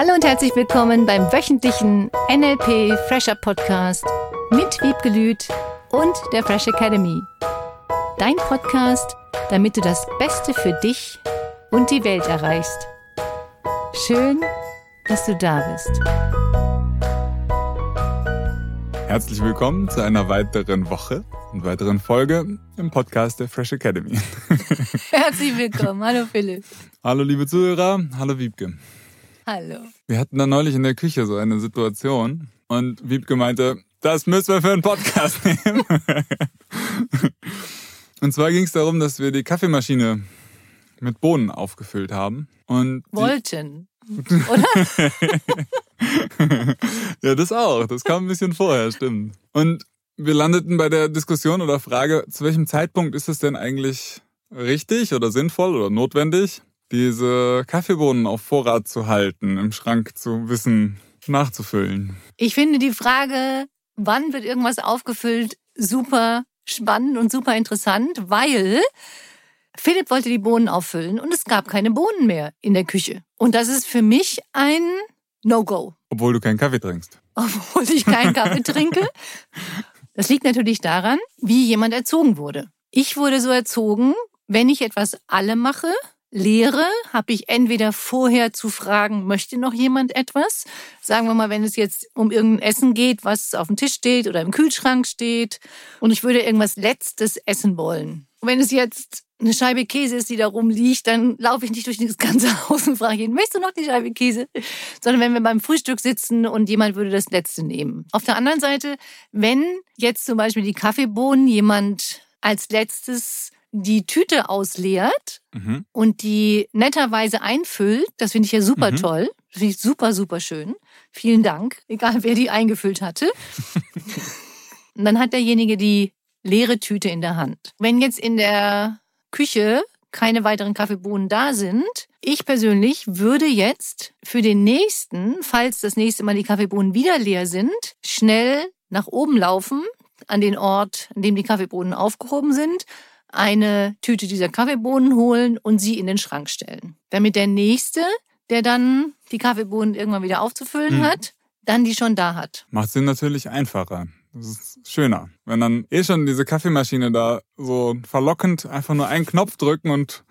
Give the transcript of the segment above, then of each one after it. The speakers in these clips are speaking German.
Hallo und herzlich willkommen beim wöchentlichen NLP Fresher Podcast mit Wiebke Lüth und der Fresh Academy. Dein Podcast, damit du das Beste für dich und die Welt erreichst. Schön, dass du da bist. Herzlich willkommen zu einer weiteren Woche und weiteren Folge im Podcast der Fresh Academy. Herzlich willkommen. Hallo Philipp. Hallo liebe Zuhörer, hallo Wiebke. Hallo. Wir hatten da neulich in der Küche so eine Situation und Wiebke meinte, das müssen wir für einen Podcast nehmen. und zwar ging es darum, dass wir die Kaffeemaschine mit Bohnen aufgefüllt haben. Und Wollten. Oder? ja, das auch. Das kam ein bisschen vorher, stimmt. Und wir landeten bei der Diskussion oder Frage, zu welchem Zeitpunkt ist es denn eigentlich richtig oder sinnvoll oder notwendig, diese Kaffeebohnen auf Vorrat zu halten, im Schrank zu wissen, nachzufüllen? Ich finde die Frage, wann wird irgendwas aufgefüllt, super spannend und super interessant, weil Philipp wollte die Bohnen auffüllen und es gab keine Bohnen mehr in der Küche. Und das ist für mich ein No-Go. Obwohl du keinen Kaffee trinkst. Obwohl ich keinen Kaffee trinke. Das liegt natürlich daran, wie jemand erzogen wurde. Ich wurde so erzogen, wenn ich etwas alle mache, lehre, habe ich entweder vorher zu fragen, möchte noch jemand etwas? Sagen wir mal, wenn es jetzt um irgendein Essen geht, was auf dem Tisch steht oder im Kühlschrank steht und ich würde irgendwas Letztes essen wollen. Und wenn es jetzt eine Scheibe Käse ist, die da rumliegt, dann laufe ich nicht durch das ganze Haus und frage ihn, möchtest du noch die Scheibe Käse? Sondern wenn wir beim Frühstück sitzen und jemand würde das Letzte nehmen. Auf der anderen Seite, wenn jetzt zum Beispiel die Kaffeebohnen jemand als letztes die Tüte ausleert mhm. und die netterweise einfüllt, das finde ich ja super mhm. toll. Das finde ich super, super schön. Vielen Dank, egal wer die eingefüllt hatte. und dann hat derjenige die leere Tüte in der Hand. Wenn jetzt in der Küche keine weiteren Kaffeebohnen da sind, ich persönlich würde jetzt für den nächsten, falls das nächste Mal die Kaffeebohnen wieder leer sind, schnell nach oben laufen, an den Ort, an dem die Kaffeebohnen aufgehoben sind, eine Tüte dieser Kaffeebohnen holen und sie in den Schrank stellen. Damit der nächste, der dann die Kaffeebohnen irgendwann wieder aufzufüllen mhm. hat, dann die schon da hat. Macht sie natürlich einfacher. Das ist schöner. Wenn dann eh schon diese Kaffeemaschine da so verlockend einfach nur einen Knopf drücken und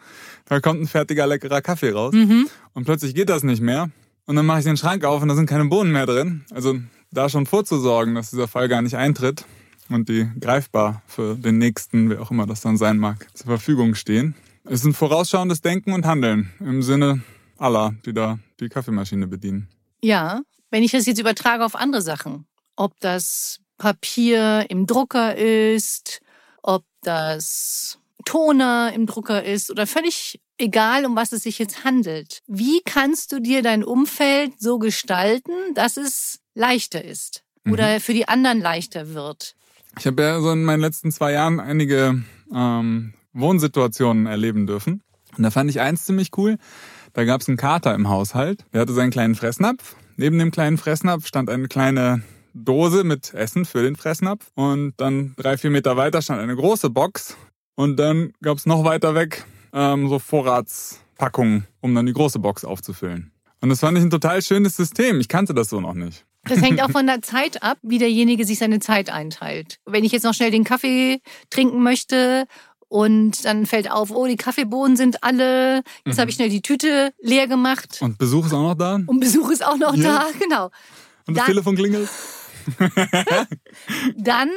da kommt ein fertiger, leckerer Kaffee raus. Mhm. Und plötzlich geht das nicht mehr. Und dann mache ich den Schrank auf und da sind keine Bohnen mehr drin. Also da schon vorzusorgen, dass dieser Fall gar nicht eintritt und die greifbar für den nächsten, wer auch immer das dann sein mag, zur Verfügung stehen. Es ist ein vorausschauendes Denken und Handeln im Sinne aller, die da die Kaffeemaschine bedienen. Ja, wenn ich das jetzt übertrage auf andere Sachen, ob das Papier im Drucker ist, ob das Toner im Drucker ist oder völlig egal, um was es sich jetzt handelt. Wie kannst du dir dein Umfeld so gestalten, dass es leichter ist oder mhm. für die anderen leichter wird? Ich habe ja so in meinen letzten zwei Jahren einige ähm, Wohnsituationen erleben dürfen. Und da fand ich eins ziemlich cool. Da gab es einen Kater im Haushalt. Der hatte seinen kleinen Fressnapf. Neben dem kleinen Fressnapf stand eine kleine Dose mit Essen für den Fressnapf. Und dann drei, vier Meter weiter stand eine große Box. Und dann gab es noch weiter weg ähm, so Vorratspackungen, um dann die große Box aufzufüllen. Und das fand ich ein total schönes System. Ich kannte das so noch nicht. Das hängt auch von der Zeit ab, wie derjenige sich seine Zeit einteilt. Wenn ich jetzt noch schnell den Kaffee trinken möchte und dann fällt auf, oh, die Kaffeebohnen sind alle. Jetzt mhm. habe ich schnell die Tüte leer gemacht. Und Besuch ist auch noch da? Und Besuch ist auch noch ja. da, genau. Und das dann, Telefon klingelt? dann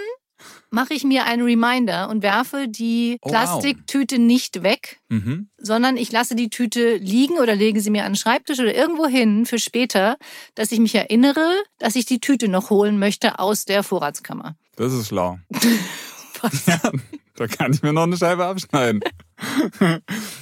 mache ich mir einen Reminder und werfe die oh, Plastiktüte wow. nicht weg, mhm. sondern ich lasse die Tüte liegen oder lege sie mir an den Schreibtisch oder irgendwo hin für später, dass ich mich erinnere, dass ich die Tüte noch holen möchte aus der Vorratskammer. Das ist schlau. ja, da kann ich mir noch eine Scheibe abschneiden.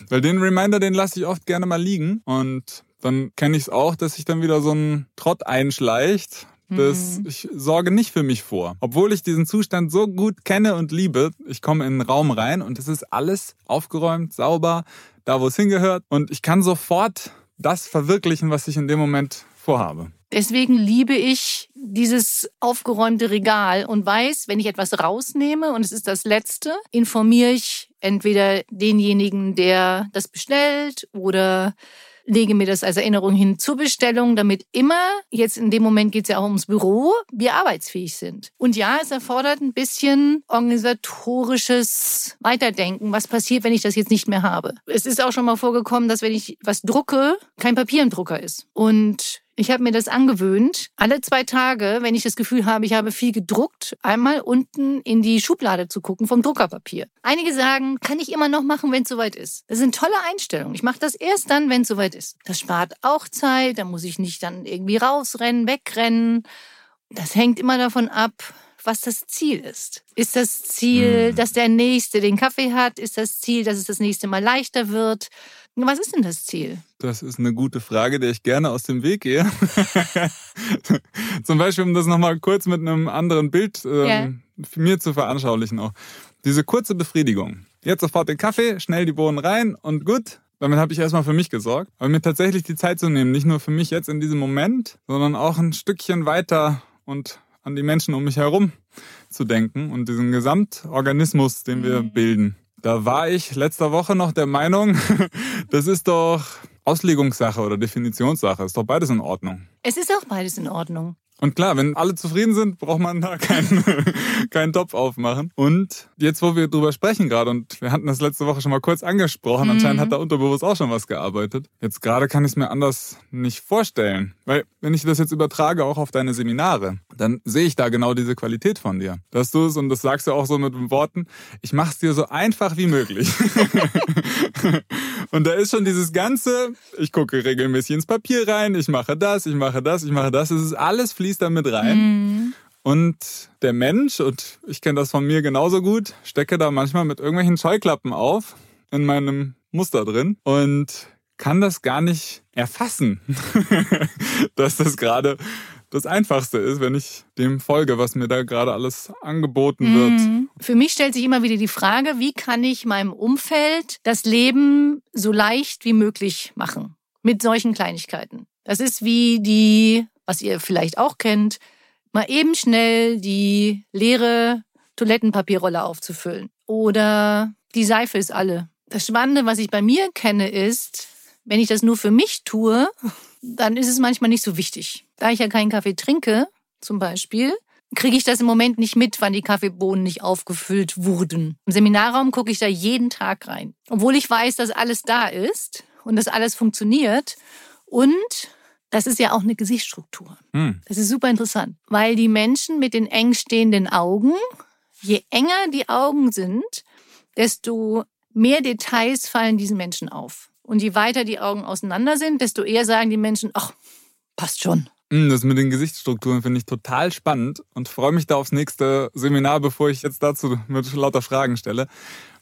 Weil den Reminder, den lasse ich oft gerne mal liegen und dann kenne ich es auch, dass sich dann wieder so ein Trott einschleicht, das, mhm. Ich sorge nicht für mich vor. Obwohl ich diesen Zustand so gut kenne und liebe, ich komme in einen Raum rein und es ist alles aufgeräumt, sauber, da wo es hingehört. Und ich kann sofort das verwirklichen, was ich in dem Moment vorhabe. Deswegen liebe ich dieses aufgeräumte Regal und weiß, wenn ich etwas rausnehme und es ist das letzte, informiere ich entweder denjenigen, der das bestellt oder lege mir das als Erinnerung hin zur Bestellung, damit immer, jetzt in dem Moment geht es ja auch ums Büro, wir arbeitsfähig sind. Und ja, es erfordert ein bisschen organisatorisches Weiterdenken. Was passiert, wenn ich das jetzt nicht mehr habe? Es ist auch schon mal vorgekommen, dass wenn ich was drucke, kein Papier im Drucker ist. Und ich habe mir das angewöhnt, alle zwei Tage, wenn ich das Gefühl habe, ich habe viel gedruckt, einmal unten in die Schublade zu gucken vom Druckerpapier. Einige sagen, kann ich immer noch machen, wenn es soweit ist. Das sind tolle Einstellungen. Ich mache das erst dann, wenn es soweit ist. Das spart auch Zeit, da muss ich nicht dann irgendwie rausrennen, wegrennen. Das hängt immer davon ab, was das Ziel ist. Ist das Ziel, hm. dass der Nächste den Kaffee hat? Ist das Ziel, dass es das nächste Mal leichter wird? Was ist denn das Ziel? Das ist eine gute Frage, der ich gerne aus dem Weg gehe. Zum Beispiel, um das nochmal kurz mit einem anderen Bild ähm, yeah. mir zu veranschaulichen auch. Diese kurze Befriedigung. Jetzt sofort den Kaffee, schnell die Bohnen rein und gut. Damit habe ich erstmal für mich gesorgt. Aber mir tatsächlich die Zeit zu nehmen, nicht nur für mich jetzt in diesem Moment, sondern auch ein Stückchen weiter und an die Menschen um mich herum zu denken und diesen Gesamtorganismus, den wir mhm. bilden. Da war ich letzter Woche noch der Meinung, das ist doch Auslegungssache oder Definitionssache. Ist doch beides in Ordnung. Es ist auch beides in Ordnung. Und klar, wenn alle zufrieden sind, braucht man da keinen, keinen Topf aufmachen. Und jetzt, wo wir drüber sprechen gerade, und wir hatten das letzte Woche schon mal kurz angesprochen, mhm. anscheinend hat da unterbewusst auch schon was gearbeitet. Jetzt gerade kann ich es mir anders nicht vorstellen. Weil, wenn ich das jetzt übertrage auch auf deine Seminare, dann sehe ich da genau diese Qualität von dir. Dass du es, und das sagst du auch so mit den Worten, ich mache es dir so einfach wie möglich. und da ist schon dieses ganze, ich gucke regelmäßig ins Papier rein, ich mache das, ich mache das, ich mache das. Es ist alles fließend fließt da mit rein. Mhm. Und der Mensch, und ich kenne das von mir genauso gut, stecke da manchmal mit irgendwelchen Scheuklappen auf in meinem Muster drin und kann das gar nicht erfassen, dass das gerade das Einfachste ist, wenn ich dem folge, was mir da gerade alles angeboten wird. Mhm. Für mich stellt sich immer wieder die Frage, wie kann ich meinem Umfeld das Leben so leicht wie möglich machen? Mit solchen Kleinigkeiten. Das ist wie die was ihr vielleicht auch kennt, mal eben schnell die leere Toilettenpapierrolle aufzufüllen. Oder die Seife ist alle. Das Spannende, was ich bei mir kenne, ist, wenn ich das nur für mich tue, dann ist es manchmal nicht so wichtig. Da ich ja keinen Kaffee trinke, zum Beispiel, kriege ich das im Moment nicht mit, wann die Kaffeebohnen nicht aufgefüllt wurden. Im Seminarraum gucke ich da jeden Tag rein. Obwohl ich weiß, dass alles da ist und dass alles funktioniert. Und das ist ja auch eine Gesichtsstruktur. Hm. Das ist super interessant, weil die Menschen mit den eng stehenden Augen, je enger die Augen sind, desto mehr Details fallen diesen Menschen auf. Und je weiter die Augen auseinander sind, desto eher sagen die Menschen, ach, passt schon. Hm, das mit den Gesichtsstrukturen finde ich total spannend und freue mich da aufs nächste Seminar, bevor ich jetzt dazu mit lauter Fragen stelle.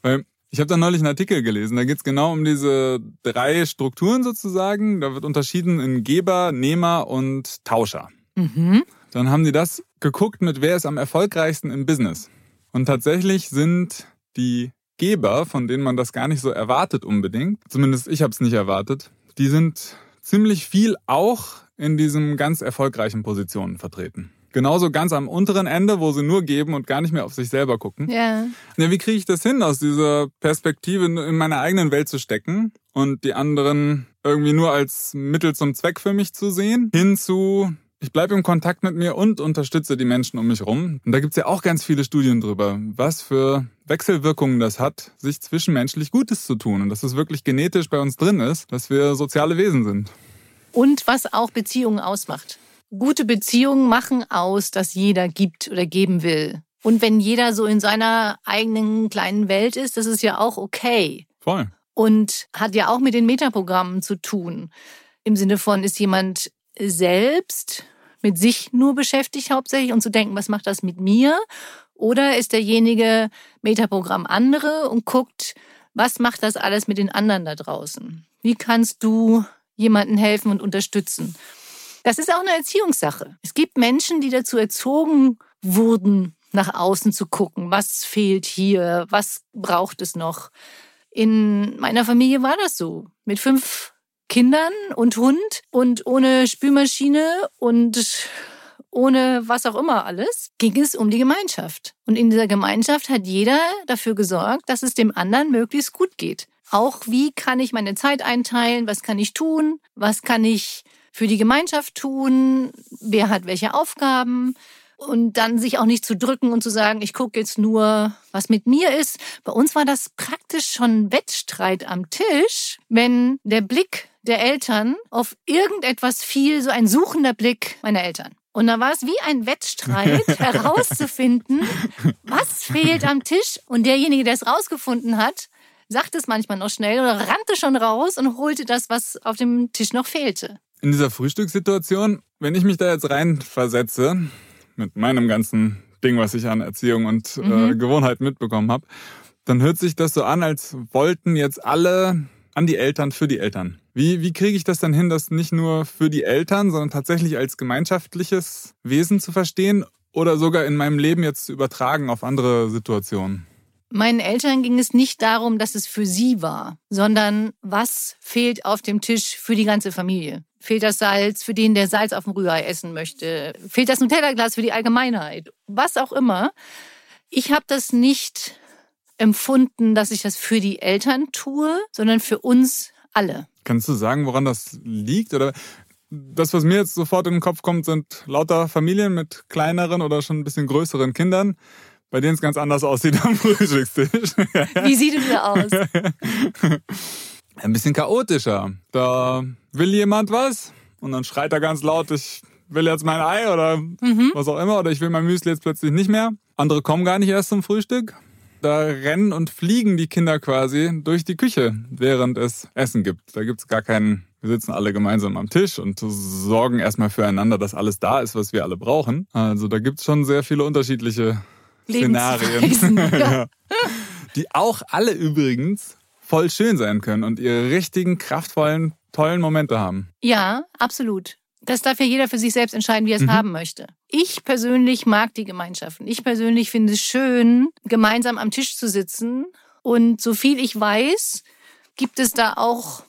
Weil ich habe da neulich einen Artikel gelesen, da geht es genau um diese drei Strukturen sozusagen. Da wird unterschieden in Geber, Nehmer und Tauscher. Mhm. Dann haben die das geguckt mit, wer ist am erfolgreichsten im Business. Und tatsächlich sind die Geber, von denen man das gar nicht so erwartet unbedingt, zumindest ich habe es nicht erwartet, die sind ziemlich viel auch in diesen ganz erfolgreichen Positionen vertreten. Genauso ganz am unteren Ende, wo sie nur geben und gar nicht mehr auf sich selber gucken. Ja. ja wie kriege ich das hin, aus dieser Perspektive in meiner eigenen Welt zu stecken und die anderen irgendwie nur als Mittel zum Zweck für mich zu sehen, hin zu ich bleibe im Kontakt mit mir und unterstütze die Menschen um mich rum. Und da gibt's ja auch ganz viele Studien drüber, was für Wechselwirkungen das hat, sich zwischenmenschlich Gutes zu tun. Und dass es wirklich genetisch bei uns drin ist, dass wir soziale Wesen sind. Und was auch Beziehungen ausmacht. Gute Beziehungen machen aus, dass jeder gibt oder geben will. Und wenn jeder so in seiner eigenen kleinen Welt ist, das ist ja auch okay. Voll. Und hat ja auch mit den Metaprogrammen zu tun. Im Sinne von, ist jemand selbst mit sich nur beschäftigt hauptsächlich und zu denken, was macht das mit mir? Oder ist derjenige Metaprogramm andere und guckt, was macht das alles mit den anderen da draußen? Wie kannst du jemanden helfen und unterstützen? Das ist auch eine Erziehungssache. Es gibt Menschen, die dazu erzogen wurden, nach außen zu gucken. Was fehlt hier? Was braucht es noch? In meiner Familie war das so. Mit fünf Kindern und Hund und ohne Spülmaschine und ohne was auch immer alles, ging es um die Gemeinschaft. Und in dieser Gemeinschaft hat jeder dafür gesorgt, dass es dem anderen möglichst gut geht. Auch wie kann ich meine Zeit einteilen? Was kann ich tun? Was kann ich für die Gemeinschaft tun? Wer hat welche Aufgaben? Und dann sich auch nicht zu drücken und zu sagen, ich gucke jetzt nur, was mit mir ist. Bei uns war das praktisch schon Wettstreit am Tisch, wenn der Blick der Eltern auf irgendetwas fiel, so ein suchender Blick meiner Eltern. Und da war es wie ein Wettstreit, herauszufinden, was fehlt am Tisch. Und derjenige, der es rausgefunden hat, sagte es manchmal noch schnell oder rannte schon raus und holte das, was auf dem Tisch noch fehlte. In dieser Frühstückssituation, wenn ich mich da jetzt reinversetze, mit meinem ganzen Ding, was ich an Erziehung und äh, mhm. äh, Gewohnheit mitbekommen habe, dann hört sich das so an, als wollten jetzt alle an die Eltern für die Eltern. Wie, wie kriege ich das dann hin, das nicht nur für die Eltern, sondern tatsächlich als gemeinschaftliches Wesen zu verstehen oder sogar in meinem Leben jetzt zu übertragen auf andere Situationen? Meinen Eltern ging es nicht darum, dass es für sie war, sondern was fehlt auf dem Tisch für die ganze Familie. Fehlt das Salz für den, der Salz auf dem Rührei essen möchte? Fehlt das Nutella-Glas für die Allgemeinheit? Was auch immer. Ich habe das nicht empfunden, dass ich das für die Eltern tue, sondern für uns alle. Kannst du sagen, woran das liegt? Oder das, was mir jetzt sofort in den Kopf kommt, sind lauter Familien mit kleineren oder schon ein bisschen größeren Kindern, bei denen es ganz anders aussieht am Frühstückstisch. Wie sieht es da aus? Ein bisschen chaotischer. Da will jemand was und dann schreit er ganz laut, ich will jetzt mein Ei oder mhm. was auch immer oder ich will mein Müsli jetzt plötzlich nicht mehr. Andere kommen gar nicht erst zum Frühstück da rennen und fliegen die Kinder quasi durch die Küche, während es Essen gibt. Da gibt es gar keinen, wir sitzen alle gemeinsam am Tisch und sorgen erstmal füreinander, dass alles da ist, was wir alle brauchen. Also da gibt es schon sehr viele unterschiedliche Szenarien. Ja. Die auch alle übrigens voll schön sein können und ihre richtigen, kraftvollen, tollen Momente haben. Ja, absolut. Das darf ja jeder für sich selbst entscheiden, wie er es mhm. haben möchte. Ich persönlich mag die Gemeinschaften. Ich persönlich finde es schön, gemeinsam am Tisch zu sitzen. Und so viel ich weiß, gibt es da auch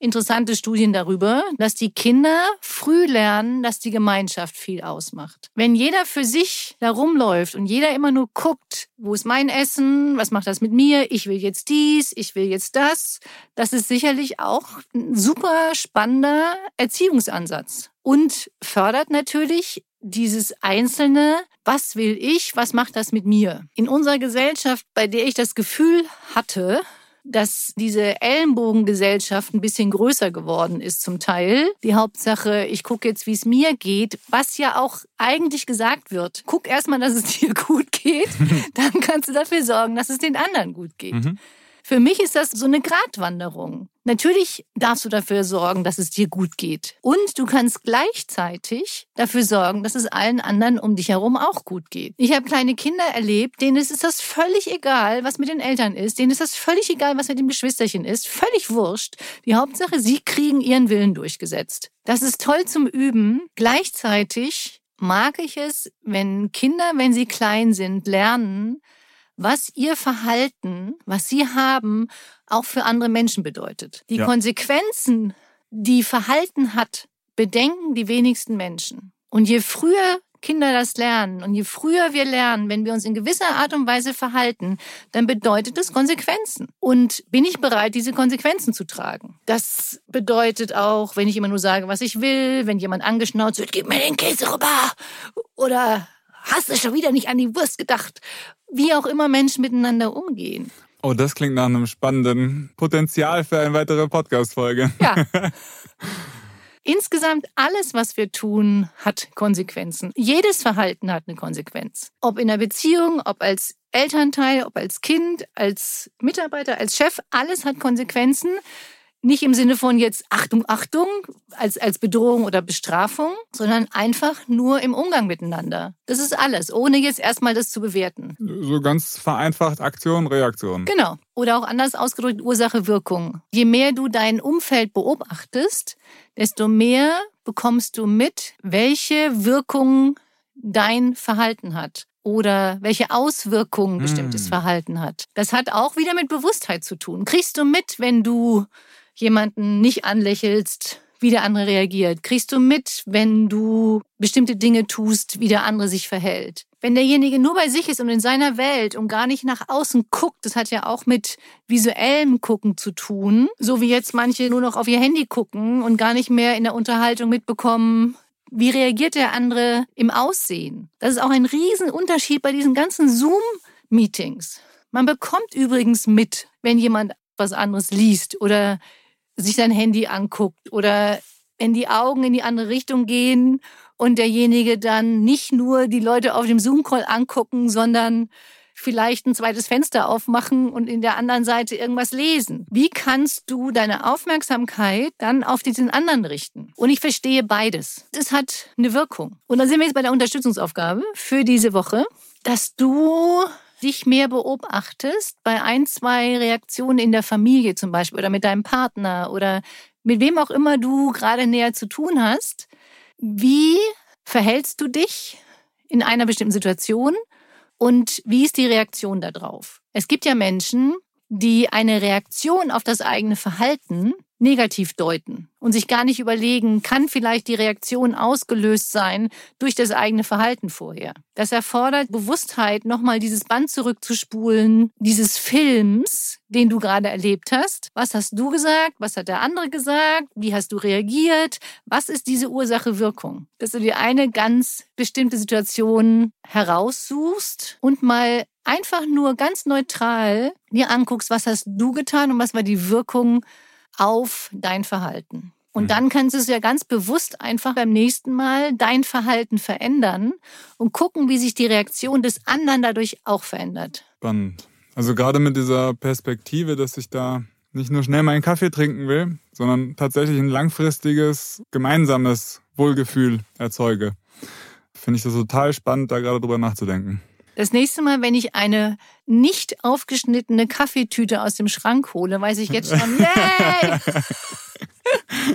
interessante Studien darüber, dass die Kinder früh lernen, dass die Gemeinschaft viel ausmacht. Wenn jeder für sich da rumläuft und jeder immer nur guckt, wo ist mein Essen, was macht das mit mir, ich will jetzt dies, ich will jetzt das, das ist sicherlich auch ein super spannender Erziehungsansatz und fördert natürlich dieses einzelne, was will ich, was macht das mit mir? In unserer Gesellschaft, bei der ich das Gefühl hatte, dass diese Ellenbogengesellschaft ein bisschen größer geworden ist zum Teil. Die Hauptsache, ich gucke jetzt, wie es mir geht, was ja auch eigentlich gesagt wird. Guck erstmal, dass es dir gut geht, dann kannst du dafür sorgen, dass es den anderen gut geht. Mhm. Für mich ist das so eine Gratwanderung. Natürlich darfst du dafür sorgen, dass es dir gut geht. Und du kannst gleichzeitig dafür sorgen, dass es allen anderen um dich herum auch gut geht. Ich habe kleine Kinder erlebt, denen ist das völlig egal, was mit den Eltern ist. Denen ist das völlig egal, was mit dem Geschwisterchen ist. Völlig wurscht. Die Hauptsache, sie kriegen ihren Willen durchgesetzt. Das ist toll zum Üben. Gleichzeitig mag ich es, wenn Kinder, wenn sie klein sind, lernen, was ihr Verhalten, was sie haben, auch für andere Menschen bedeutet. Die ja. Konsequenzen, die Verhalten hat, bedenken die wenigsten Menschen. Und je früher Kinder das lernen und je früher wir lernen, wenn wir uns in gewisser Art und Weise verhalten, dann bedeutet das Konsequenzen. Und bin ich bereit, diese Konsequenzen zu tragen? Das bedeutet auch, wenn ich immer nur sage, was ich will, wenn jemand angeschnauzt wird, gib mir den Käse rüber oder hast du schon wieder nicht an die Wurst gedacht? Wie auch immer Menschen miteinander umgehen. Oh, das klingt nach einem spannenden Potenzial für eine weitere Podcast-Folge. Ja. Insgesamt alles, was wir tun, hat Konsequenzen. Jedes Verhalten hat eine Konsequenz. Ob in einer Beziehung, ob als Elternteil, ob als Kind, als Mitarbeiter, als Chef, alles hat Konsequenzen. Nicht im Sinne von jetzt Achtung, Achtung als, als Bedrohung oder Bestrafung, sondern einfach nur im Umgang miteinander. Das ist alles, ohne jetzt erstmal das zu bewerten. So ganz vereinfacht Aktion, Reaktion. Genau. Oder auch anders ausgedrückt Ursache, Wirkung. Je mehr du dein Umfeld beobachtest, desto mehr bekommst du mit, welche Wirkung dein Verhalten hat oder welche Auswirkungen bestimmtes hm. Verhalten hat. Das hat auch wieder mit Bewusstheit zu tun. Kriegst du mit, wenn du jemanden nicht anlächelst, wie der andere reagiert? Kriegst du mit, wenn du bestimmte Dinge tust, wie der andere sich verhält? Wenn derjenige nur bei sich ist und in seiner Welt und gar nicht nach außen guckt, das hat ja auch mit visuellem Gucken zu tun, so wie jetzt manche nur noch auf ihr Handy gucken und gar nicht mehr in der Unterhaltung mitbekommen, wie reagiert der andere im Aussehen. Das ist auch ein Riesenunterschied bei diesen ganzen Zoom-Meetings. Man bekommt übrigens mit, wenn jemand was anderes liest oder sich sein Handy anguckt oder in die Augen in die andere Richtung gehen und derjenige dann nicht nur die Leute auf dem Zoom-Call angucken, sondern vielleicht ein zweites Fenster aufmachen und in der anderen Seite irgendwas lesen. Wie kannst du deine Aufmerksamkeit dann auf diesen anderen richten? Und ich verstehe beides. Es hat eine Wirkung. Und dann sind wir jetzt bei der Unterstützungsaufgabe für diese Woche, dass du dich mehr beobachtest bei ein, zwei Reaktionen in der Familie zum Beispiel oder mit deinem Partner oder mit wem auch immer du gerade näher zu tun hast, wie verhältst du dich in einer bestimmten Situation und wie ist die Reaktion darauf? Es gibt ja Menschen, die eine Reaktion auf das eigene Verhalten negativ deuten und sich gar nicht überlegen, kann vielleicht die Reaktion ausgelöst sein durch das eigene Verhalten vorher. Das erfordert Bewusstheit, nochmal dieses Band zurückzuspulen, dieses Films, den du gerade erlebt hast. Was hast du gesagt? Was hat der andere gesagt? Wie hast du reagiert? Was ist diese Ursache-Wirkung? Dass du dir eine ganz bestimmte Situation heraussuchst und mal einfach nur ganz neutral dir anguckst, was hast du getan und was war die Wirkung auf dein Verhalten. Und mhm. dann kannst du es ja ganz bewusst einfach beim nächsten Mal dein Verhalten verändern und gucken, wie sich die Reaktion des anderen dadurch auch verändert. Spannend. Also gerade mit dieser Perspektive, dass ich da nicht nur schnell meinen Kaffee trinken will, sondern tatsächlich ein langfristiges, gemeinsames Wohlgefühl erzeuge. Finde ich das total spannend, da gerade drüber nachzudenken. Das nächste Mal, wenn ich eine nicht aufgeschnittene Kaffeetüte aus dem Schrank hole, weiß ich jetzt schon, yay!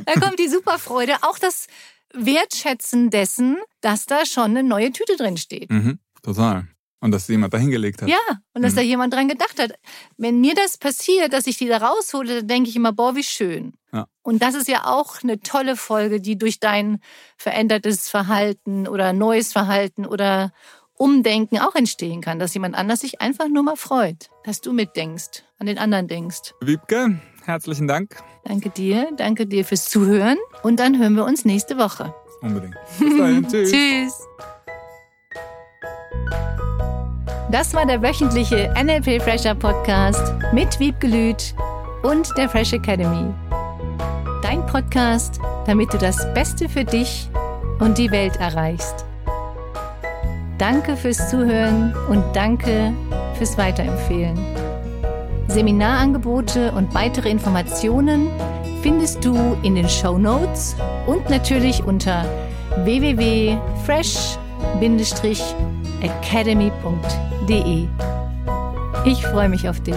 da kommt die Superfreude. Auch das Wertschätzen dessen, dass da schon eine neue Tüte drin steht. Mhm, total. Und dass jemand da hingelegt hat. Ja, und dass mhm. da jemand dran gedacht hat. Wenn mir das passiert, dass ich die da raushole, dann denke ich immer, boah, wie schön. Ja. Und das ist ja auch eine tolle Folge, die durch dein verändertes Verhalten oder neues Verhalten oder Umdenken auch entstehen kann, dass jemand anders sich einfach nur mal freut, dass du mitdenkst, an den anderen denkst. Wiebke, herzlichen Dank. Danke dir, danke dir fürs Zuhören und dann hören wir uns nächste Woche. Unbedingt. Bis dahin, tschüss. tschüss. Das war der wöchentliche NLP Fresher Podcast mit Wiebke Lüth und der Fresh Academy. Dein Podcast, damit du das Beste für dich und die Welt erreichst. Danke fürs Zuhören und danke fürs Weiterempfehlen. Seminarangebote und weitere Informationen findest du in den Show Notes und natürlich unter www.fresh-academy.de. Ich freue mich auf dich.